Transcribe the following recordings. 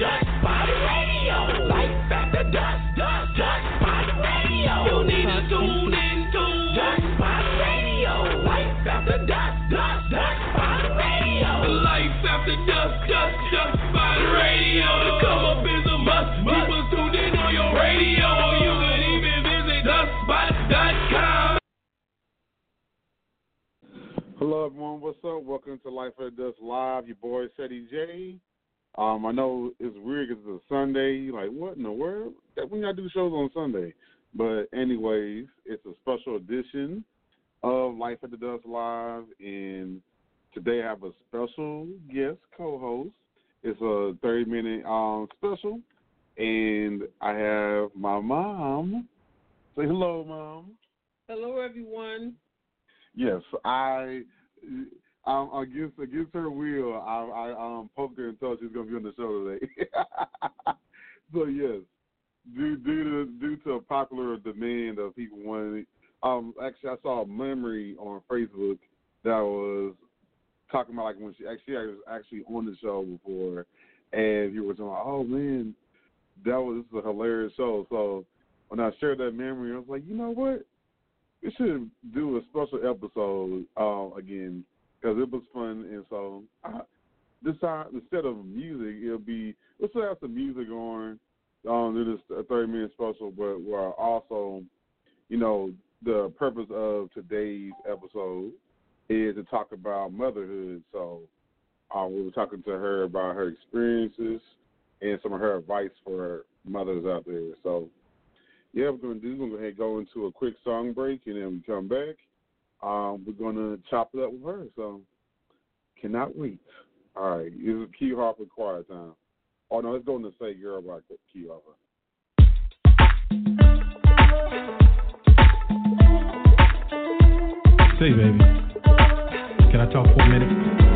Dusk Spot Radio. Life after Dusk, dusk, Dusk Spot Radio. You need to tune in to Dusk Spot Radio. Life after Dusk, dusk, Dusk Spot Radio. Life after Dusk, dusk, Dusk Spot Radio. To come up is a must. Keep us tuned in on your radio. or You can even visit duskspot.com. Hello, everyone. What's up? Welcome to Life After Dusk Live. Your boy, Ceddy J. Um, I know it's weird because it's a Sunday. Like, what in the world? That when y'all do shows on Sunday. But anyways, it's a special edition of Life After Dusk Live, and today I have a special guest co-host. It's a 30-minute um special, and I have my mom. Say hello, mom. Hello, everyone. Yes, I. Um, against against her will, I, I um poked her and told she's gonna be on the show today. so yes, due due to due to a popular demand of people wanting, um, actually I saw a memory on Facebook that was talking about like when she actually I was actually on the show before, and you were talking, oh man, that was a hilarious show. So when I shared that memory, I was like, you know what, we should do a special episode uh, again because it was fun. And so I, this time, instead of music, it'll be let's have some music on. Um, it is a thirty minute special, but we're also, you know, the purpose of today's episode is to talk about motherhood. So uh, we were talking to her about her experiences and some of her advice for mothers out there. So yeah, we're gonna do. We're gonna go into a quick song break, and then we come back. Um, we're gonna chop it up with her. So cannot wait. All right, this is Key Harper quiet time. Oh no, let's go into say girl by Key Harper. Say, baby, can I talk for a minute?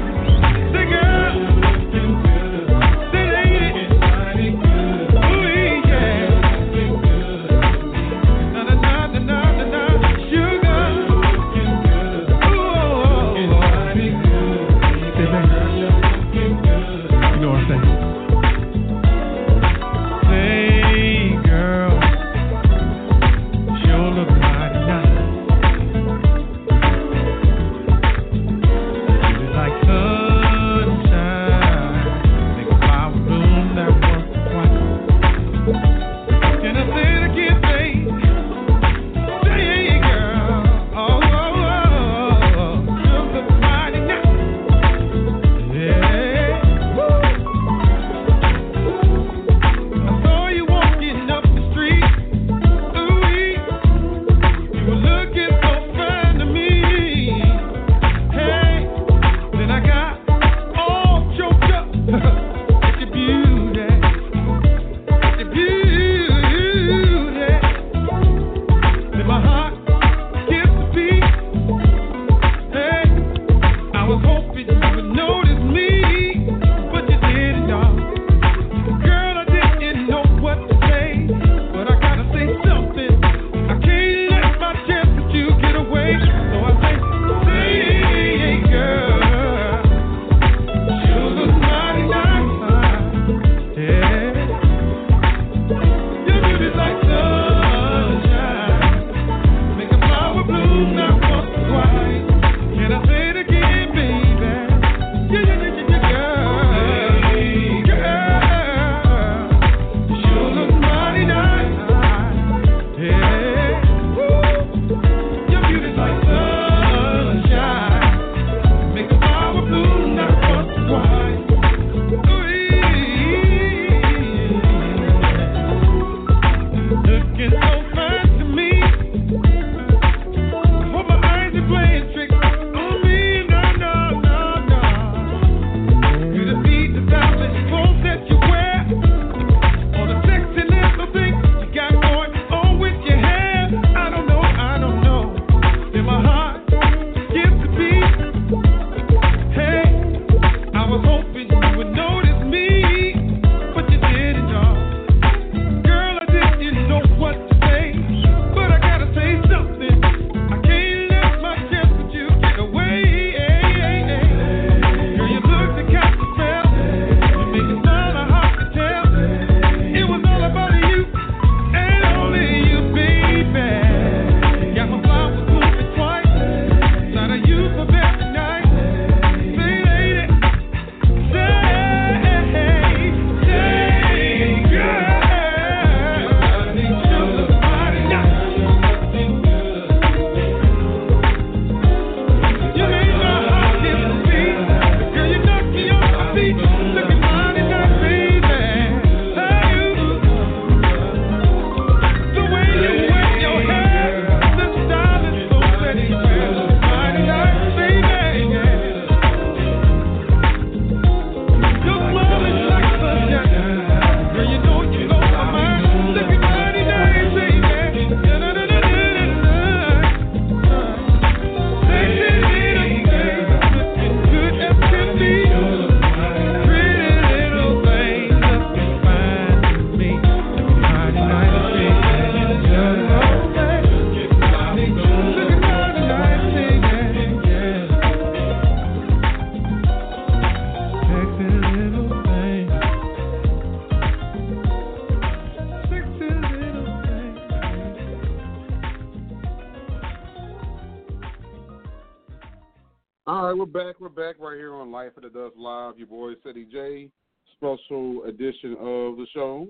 Dusk Live. Your boy Ceddy J. Special edition of the show.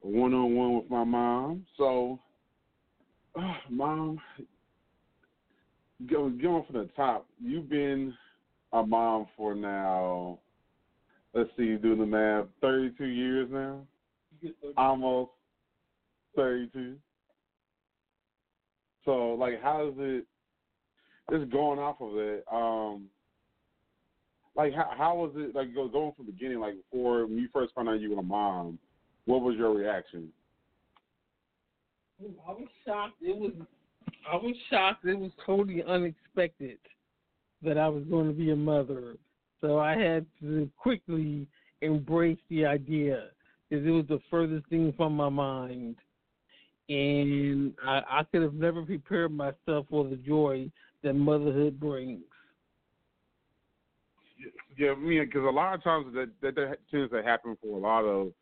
One on one with my mom. So, uh, mom, go, going from the top. You've been a mom for now. Let's see, do the math. Thirty-two years now. Almost thirty-two. So, like, how is it? just going off of it, um, like how how was it like going from the beginning, like before when you first found out you were a mom, what was your reaction? I was shocked. It was I was shocked. It was totally unexpected that I was going to be a mother. So I had to quickly embrace the idea because it was the furthest thing from my mind. And I, I could have never prepared myself for the joy that motherhood brings. Yeah, I mean, because a lot of times that, that that tends to happen for a lot of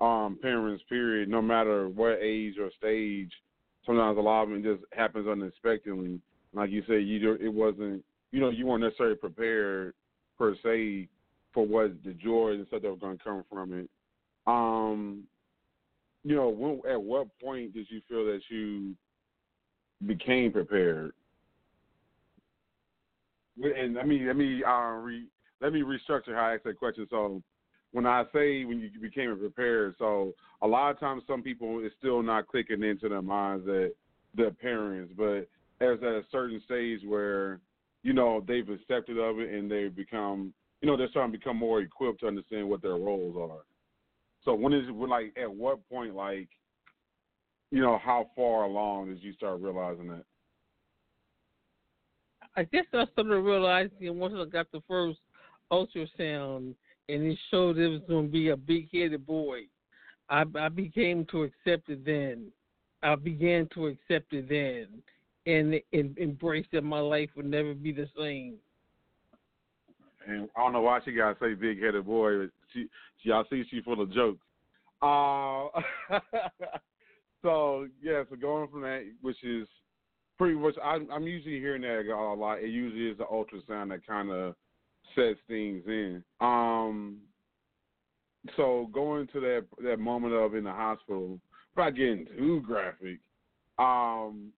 um parents. Period. No matter what age or stage, sometimes a lot of it just happens unexpectedly. Like you said, you it wasn't you know you weren't necessarily prepared per se for what the joy and stuff that was going to come from it. Um, you know, when, at what point did you feel that you became prepared? And let me let me uh, re, let me restructure how I ask that question. So, when I say when you became prepared, so a lot of times some people it's still not clicking into their minds that their parents, but there's at a certain stage where you know they've accepted of it and they become you know they're starting to become more equipped to understand what their roles are. So when is like at what point like you know how far along did you start realizing that? I guess I started realizing once I got the first ultrasound and it showed it was going to be a big headed boy. I, I became to accept it then. I began to accept it then and, and embrace that my life would never be the same. And I don't know why she got to say big headed boy. But she, she, y'all see she full of jokes. Uh, so yeah, so going from that, which is pretty much, I, I'm usually hearing that a lot. It usually is the ultrasound that kind of sets things in. Um, so going to that that moment of in the hospital, without getting too graphic, um,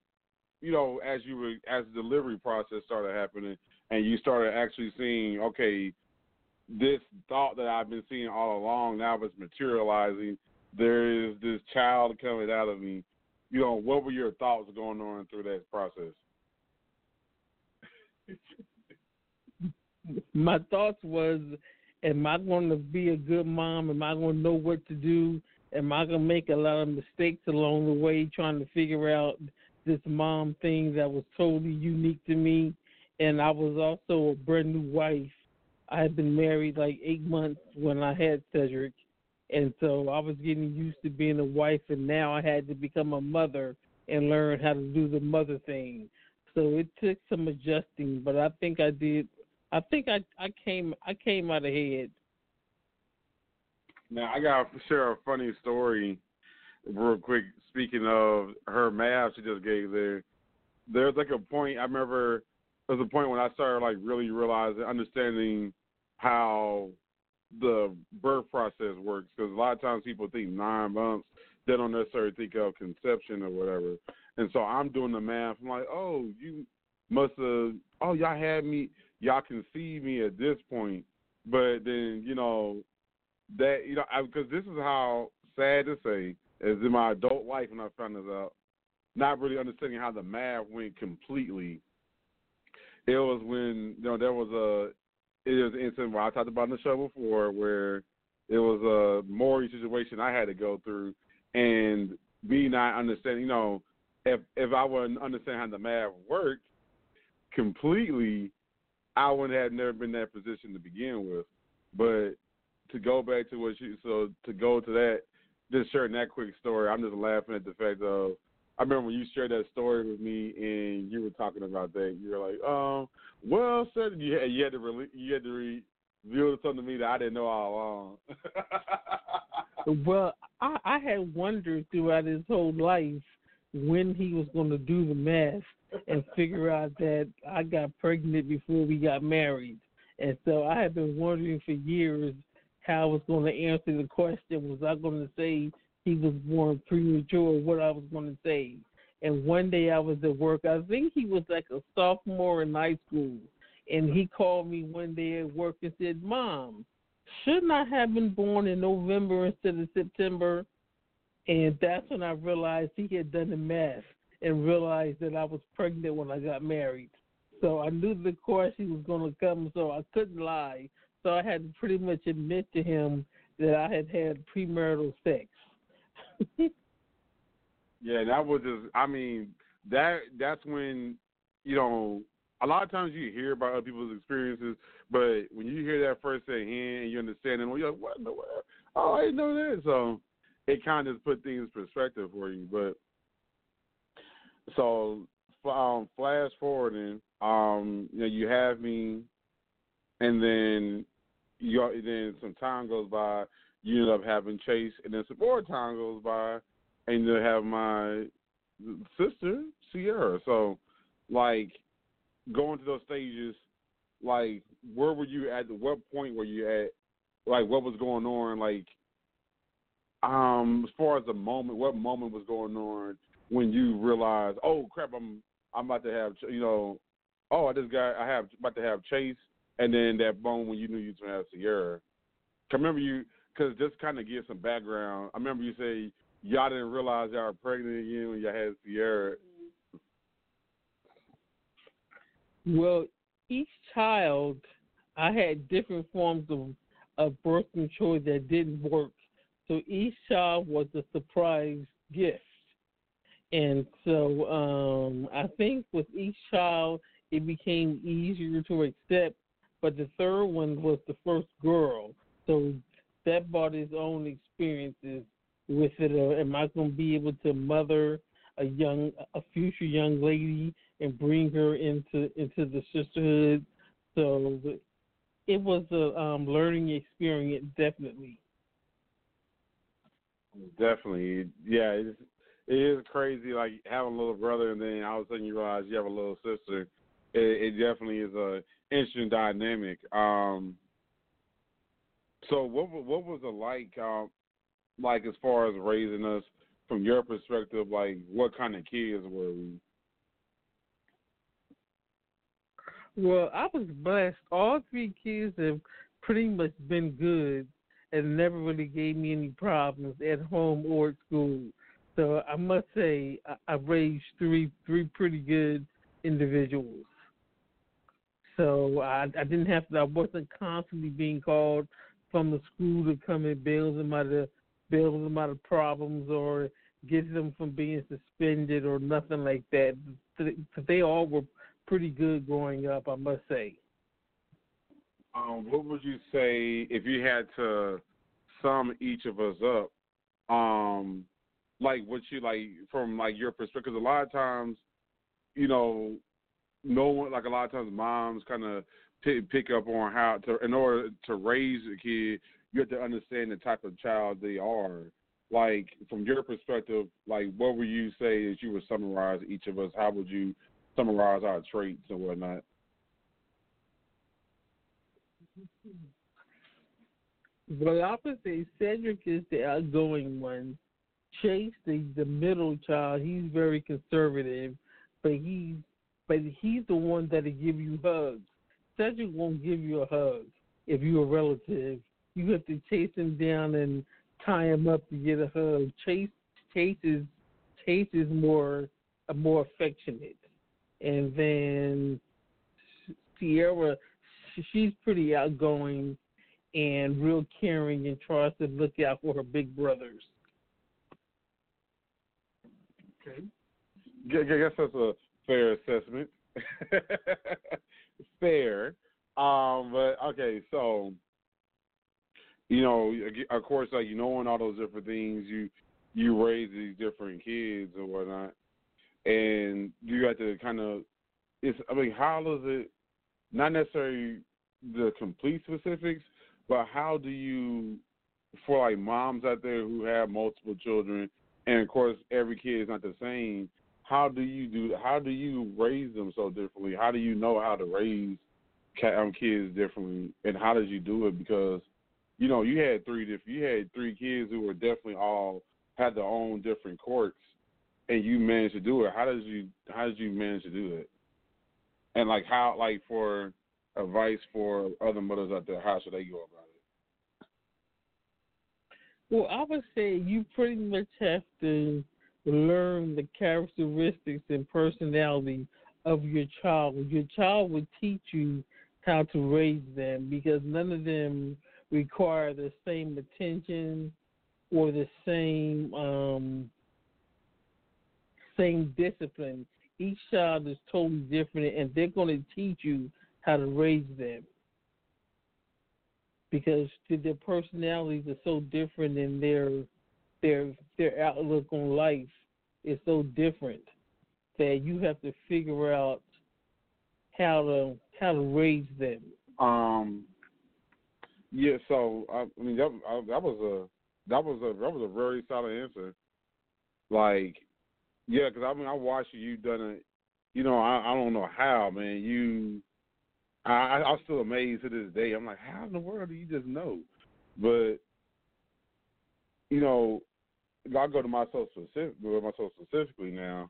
you know, as you were as the delivery process started happening, and you started actually seeing, okay, this thought that I've been seeing all along now is materializing. There is this child coming out of me. You know, what were your thoughts going on through that process? my thoughts was, am I going to be a good mom? Am I going to know what to do? Am I going to make a lot of mistakes along the way trying to figure out this mom thing that was totally unique to me? And I was also a brand new wife. I had been married like eight months when I had Cedric. And so I was getting used to being a wife, and now I had to become a mother and learn how to do the mother thing. So it took some adjusting, but I think I did I think I I came I came out ahead. Now I got to share a funny story, real quick. Speaking of her math she just gave there, there's like a point I remember. There's a point when I started like really realizing, understanding how the birth process works. Because a lot of times people think nine months, they don't necessarily think of conception or whatever. And so I'm doing the math. I'm like, oh, you must have. Oh, y'all had me y'all see me at this point, but then you know that you know because this is how sad to say is in my adult life when I found this out, not really understanding how the math went completely. It was when you know there was a it was an incident where I talked about in the show before where it was a Maury situation I had to go through, and me not understanding, you know, if if I wouldn't understand how the math worked completely, I wouldn't have never been in that position to begin with. But to go back to what you so to go to that, just sharing that quick story, I'm just laughing at the fact of I remember when you shared that story with me and you were talking about that. You were like, um, well, sir, you had, you had to re- you had to re- reveal something to me that I didn't know all along. well, I, I had wondered throughout his whole life when he was going to do the math and figure out that I got pregnant before we got married. And so I had been wondering for years how I was going to answer the question. Was I going to say he was born premature what I was going to say? And one day I was at work. I think he was like a sophomore in high school. And he called me one day at work and said, Mom, shouldn't I have been born in November instead of September? And that's when I realized he had done the math and realized that I was pregnant when I got married. So I knew the question was going to come, so I couldn't lie. So I had to pretty much admit to him that I had had premarital sex. Yeah, that was just. I mean, that that's when you know. A lot of times you hear about other people's experiences, but when you hear that first hand and you understand it, you're like, "What in the world? Oh, I didn't know that." So it kind of just put things in perspective for you. But so um, flash forwarding, um, you know, you have me, and then you then some time goes by, you end up having Chase, and then some more time goes by, and you have my sister Sierra. So, like going to those stages, like where were you at? What point were you at? Like what was going on? Like um, as far as the moment, what moment was going on when you realized, oh crap, I'm I'm about to have you know, oh I just got I have about to have Chase, and then that moment when you knew you was gonna have Sierra. I remember you because just kind of give some background. I remember you say y'all didn't realize y'all were pregnant again when y'all had Sierra. Well, each child, I had different forms of, of birth control that didn't work. So each child was a surprise gift. And so um, I think with each child, it became easier to accept. But the third one was the first girl. So that brought its own experiences with it. Uh, am I going to be able to mother a young, a future young lady and bring her into into the sisterhood? So it was a um, learning experience, definitely. Definitely, yeah. It's, it is crazy, like having a little brother, and then all of a sudden you realize you have a little sister. It, it definitely is a interesting dynamic. Um, so, what what was it like? Um, like as far as raising us from your perspective, like what kind of kids were we? Well, I was blessed. All three kids have pretty much been good and never really gave me any problems at home or at school. So I must say I, I raised three three pretty good individuals. So I, I didn't have to. I wasn't constantly being called from the school to come and bail them out of bail them out of problems or get them from being suspended or nothing like that. They all were pretty good growing up, I must say. Um, what would you say if you had to sum each of us up? Um, like what you like from like your perspective. 'cause a lot of times, you know, no one like a lot of times moms kind of pick, pick up on how to in order to raise a kid, you have to understand the type of child they are. Like from your perspective, like what would you say if you would summarize each of us? How would you summarize our traits and whatnot? Well, I would say Cedric is the outgoing one. Chase, the the middle child, he's very conservative, but he's but he's the one that'll give you hugs. Cedric won't give you a hug if you're a relative. You have to chase him down and tie him up to get a hug. Chase Chase is Chase is more more affectionate, and then Sierra, she's pretty outgoing and real caring and tries to look out for her big brothers. Okay. I guess that's a fair assessment. fair. Um, but okay, so you know, of course, like you knowing all those different things, you you raise these different kids or whatnot, and you have to kind of. It's. I mean, how does it? Not necessarily the complete specifics, but how do you, for like moms out there who have multiple children, and of course every kid is not the same. How do you do? How do you raise them so differently? How do you know how to raise um, kids differently, and how did you do it? Because you know you had three different, you had three kids who were definitely all had their own different quirks, and you managed to do it. How did you how did you manage to do it? And like how like for advice for other mothers out there, how should they go about it? Well, I would say you pretty much have to learn the characteristics and personality of your child. Your child will teach you how to raise them because none of them require the same attention or the same um, same discipline. Each child is totally different, and they're going to teach you how to raise them because their personalities are so different and their their their outlook on life is so different that you have to figure out how to how to raise them. Um. Yeah. So I, mean that I, that was a that was a that was a very solid answer. Like, yeah, because I mean I watched you. You done it. You know I I don't know how man you. I- I'm still amazed to this day. I'm like, how in the world do you just know? But you know, I go to myself specific, myself specifically now,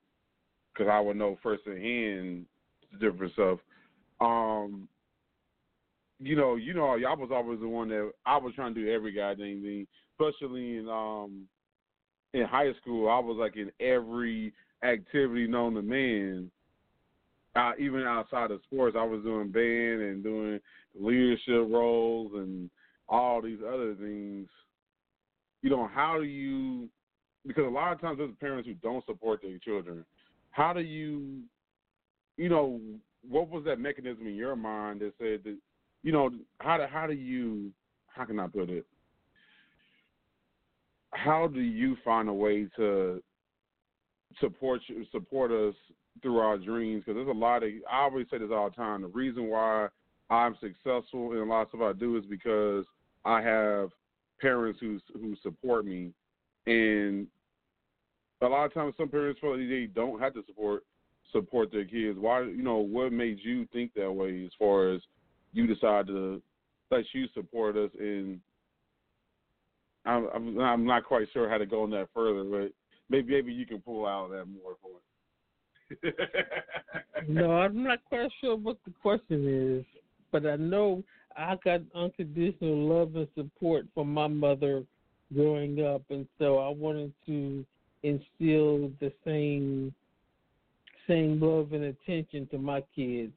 because I would know firsthand the different stuff. Um, you know, you know, I was always the one that I was trying to do every goddamn thing, especially in um in high school. I was like in every activity known to man. Uh, even outside of sports, I was doing band and doing leadership roles and all these other things. You know, how do you? Because a lot of times there's parents who don't support their children. How do you? You know, what was that mechanism in your mind that said that? You know, how do how do you? How can I put it? How do you find a way to support support us through our dreams? Because there's a lot of. I always say this all the time. The reason why I'm successful in a lot of stuff I do is because I have parents who who support me, and a lot of times some parents feel like they don't have to support support their kids. Why you know what made you think that way as far as you decide to let you support us and I'm, I'm I'm not quite sure how to go on that further, but maybe maybe you can pull out that more for us. No, I'm not quite sure what the question is, but I know I got unconditional love and support from my mother growing up, and so I wanted to instill the same same love and attention to my kids.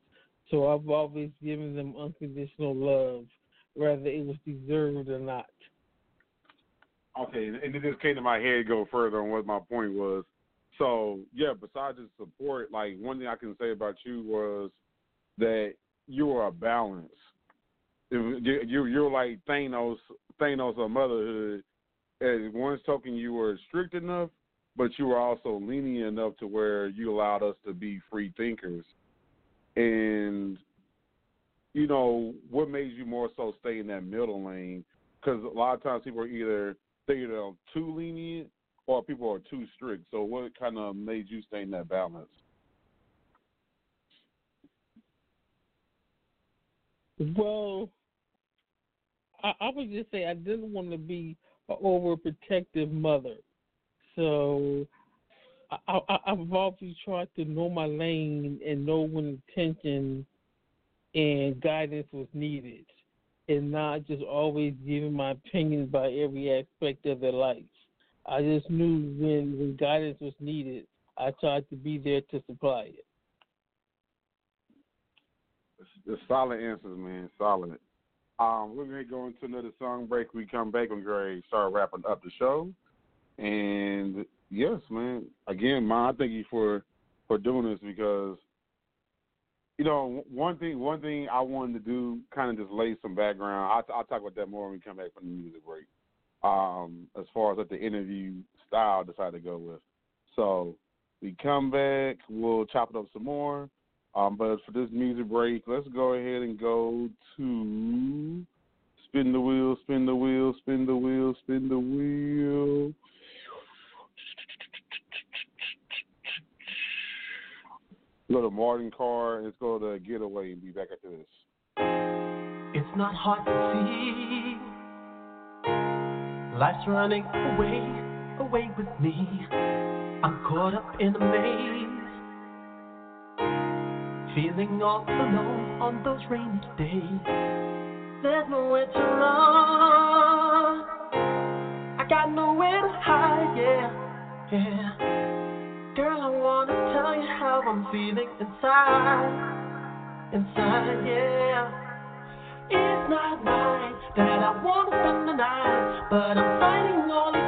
So I've always given them unconditional love, whether it was deserved or not. Okay, and it just came to my head go further on what my point was. So yeah, besides the support, like one thing I can say about you was that you are a balance. You you you're like Thanos Thanos of motherhood. As one token, you were strict enough, but you were also lenient enough to where you allowed us to be free thinkers. And you know what made you more so stay in that middle lane? Because a lot of times people are either they're too lenient or people are too strict. So what kind of made you stay in that balance? Well, I, I would just say I didn't want to be overprotective mother, so I, I, I've always tried to know my lane and know when attention and guidance was needed, and not just always giving my opinion about every aspect of their life. I just knew when when guidance was needed, I tried to be there to supply it. The solid answers, man. Solid. Um, we're gonna go into another song break. We come back and start wrapping up the show. And yes, man. Again, man, I thank you for for doing this because you know one thing. One thing I wanted to do, kind of just lay some background. I'll, I'll talk about that more when we come back from the music break. Um, as far as what the interview style I decided to go with. So we come back. We'll chop it up some more. Um, but for this music break, let's go ahead and go to spin the wheel, spin the wheel, spin the wheel, spin the wheel. Go to Martin Carr and let's go to Getaway and be back after this. It's not hard to see. Life's running away, away with me. I'm caught up in a maze. Feeling all alone on those rainy days. There's nowhere to run. I got nowhere to hide, yeah, yeah. Girl, I wanna tell you how I'm feeling inside, inside, yeah. It's not right that I wanna spend the night, but I'm fighting all The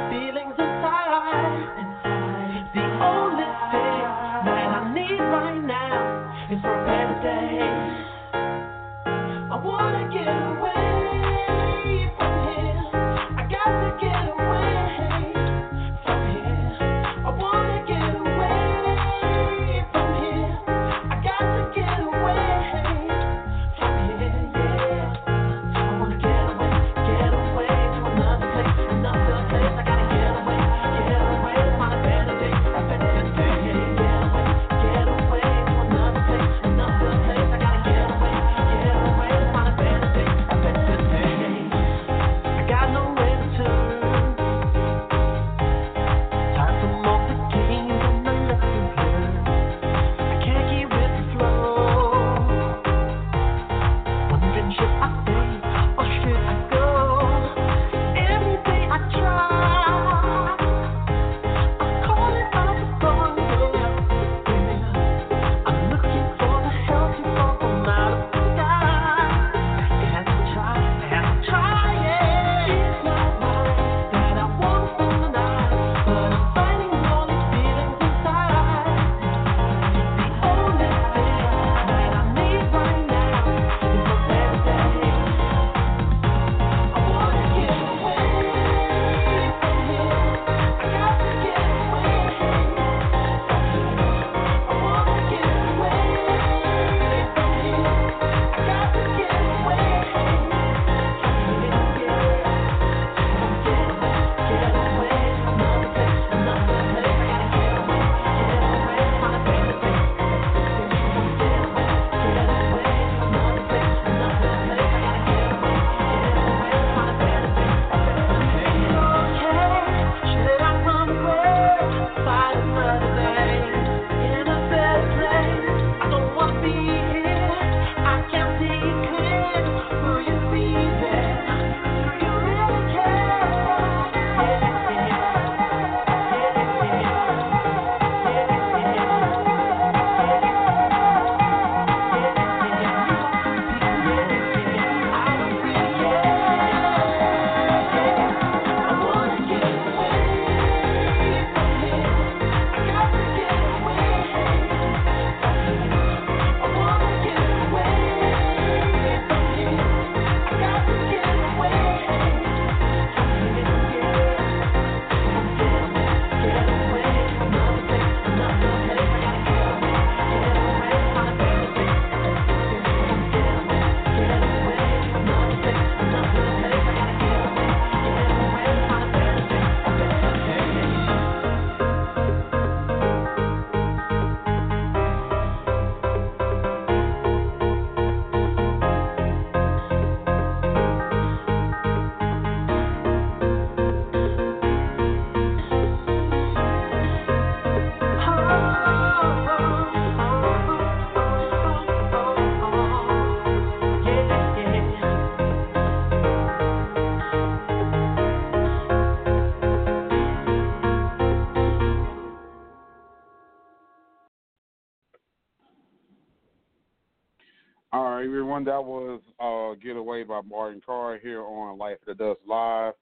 everyone. That was uh, Get Away by Martin Carr here on Life After Dusk Live.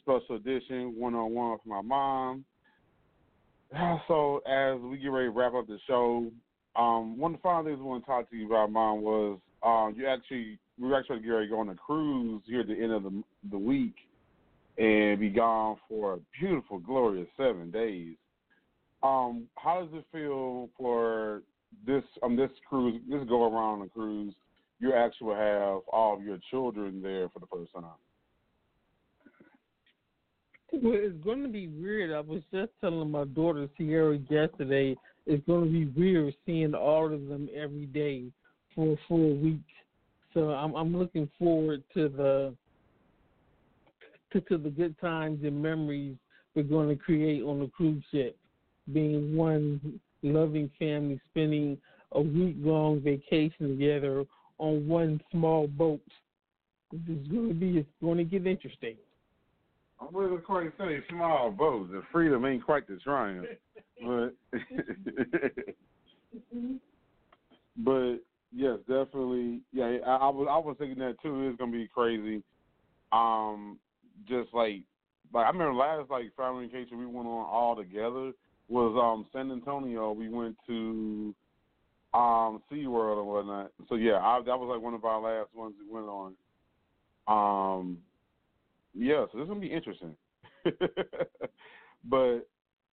Special edition, one on one with my mom. So, as we get ready to wrap up the show, um, one of the final things I want to talk to you about, mom, was um, you actually, we were actually going to go on a cruise here at the end of the, the week and be gone for a beautiful, glorious seven days. Um, how does it feel for this um this cruise this go around the cruise you actually have all of your children there for the first time. Well, it's going to be weird. I was just telling my daughter Sierra yesterday. It's going to be weird seeing all of them every day for a full week. So I'm I'm looking forward to the to, to the good times and memories we're going to create on the cruise ship, being one loving family, spending a week long vacation together on one small boat. This is going to be it's going to get interesting. I'm really quite say small boats. The freedom ain't quite the triumph, but but yes, definitely. Yeah, I, I was I was thinking that too. It's gonna be crazy. Um, just like like I remember last like family vacation we went on all together was um San Antonio. We went to um SeaWorld and whatnot. So yeah, I, that was like one of our last ones we went on. Um, yeah, so this is gonna be interesting. but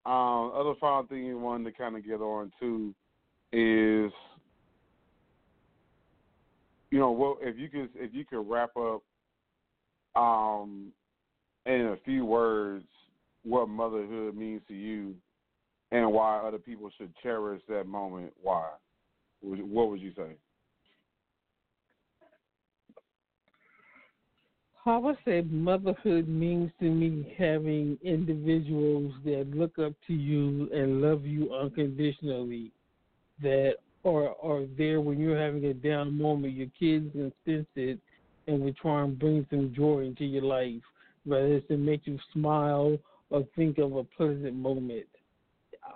um, other final thing you wanted to kind of get on too is, you know, what if you could if you could wrap up, um, in a few words what motherhood means to you, and why other people should cherish that moment. Why? What would you say? I would say motherhood means to me having individuals that look up to you and love you unconditionally, that are are there when you're having a down moment. Your kids can sense it, and will try and bring some joy into your life, whether it's to make you smile or think of a pleasant moment.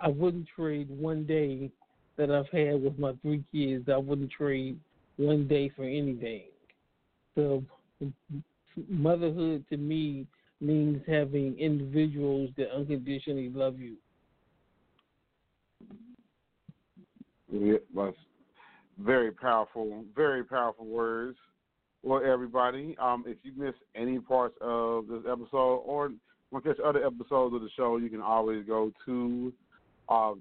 I wouldn't trade one day that I've had with my three kids. I wouldn't trade one day for anything. So motherhood to me means having individuals that unconditionally love you. Yeah, that's very powerful, very powerful words. Well, everybody, um, if you missed any parts of this episode or want to catch other episodes of the show, you can always go to uh,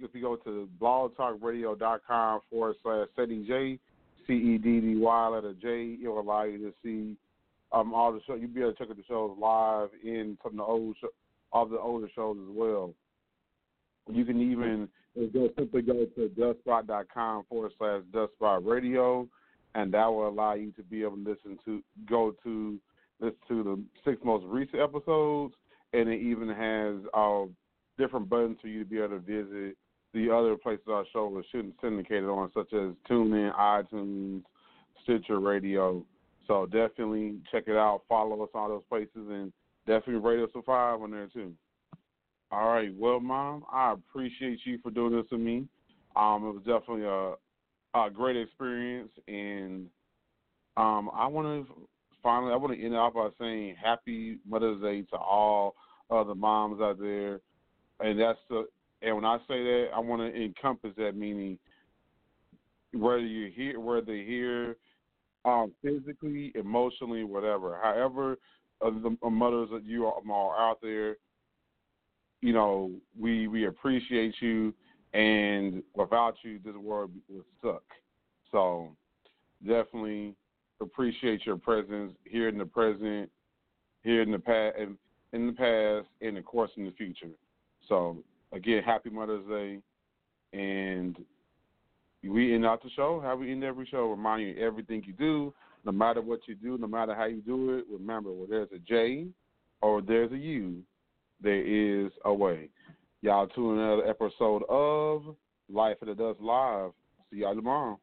if you go to blogtalkradio.com forward slash Ceddy J, C E D D Y letter J, it will allow you to see um, all the show. You'll be able to check out the shows live in some of the old show, all the older shows as well. You can even simply go to duskspot.com forward slash duskspot radio, and that will allow you to be able to listen to go to listen to the six most recent episodes, and it even has uh, different buttons for you to be able to visit the other places our show was syndicated on, such as TuneIn, iTunes, Stitcher Radio. So definitely check it out. Follow us on those places, and definitely rate us a five on there too. All right, well, mom, I appreciate you for doing this with me. Um, it was definitely a a great experience, and um, I want to finally I want to end off by saying Happy Mother's Day to all of the moms out there, and that's the and when I say that, I want to encompass that meaning whether you're here, whether here um, physically, emotionally, whatever. However, uh, the mothers that you are, are out there, you know, we we appreciate you, and without you, this world would suck. So, definitely appreciate your presence here in the present, here in the past, in, in the past, and of course in the future. So, again, happy Mother's Day, and we end out the show. How we end every show, remind you everything you do, no matter what you do, no matter how you do it. Remember, where there's a J or there's a U, there is a way. Y'all tune another episode of Life After Dusk Live. See y'all tomorrow.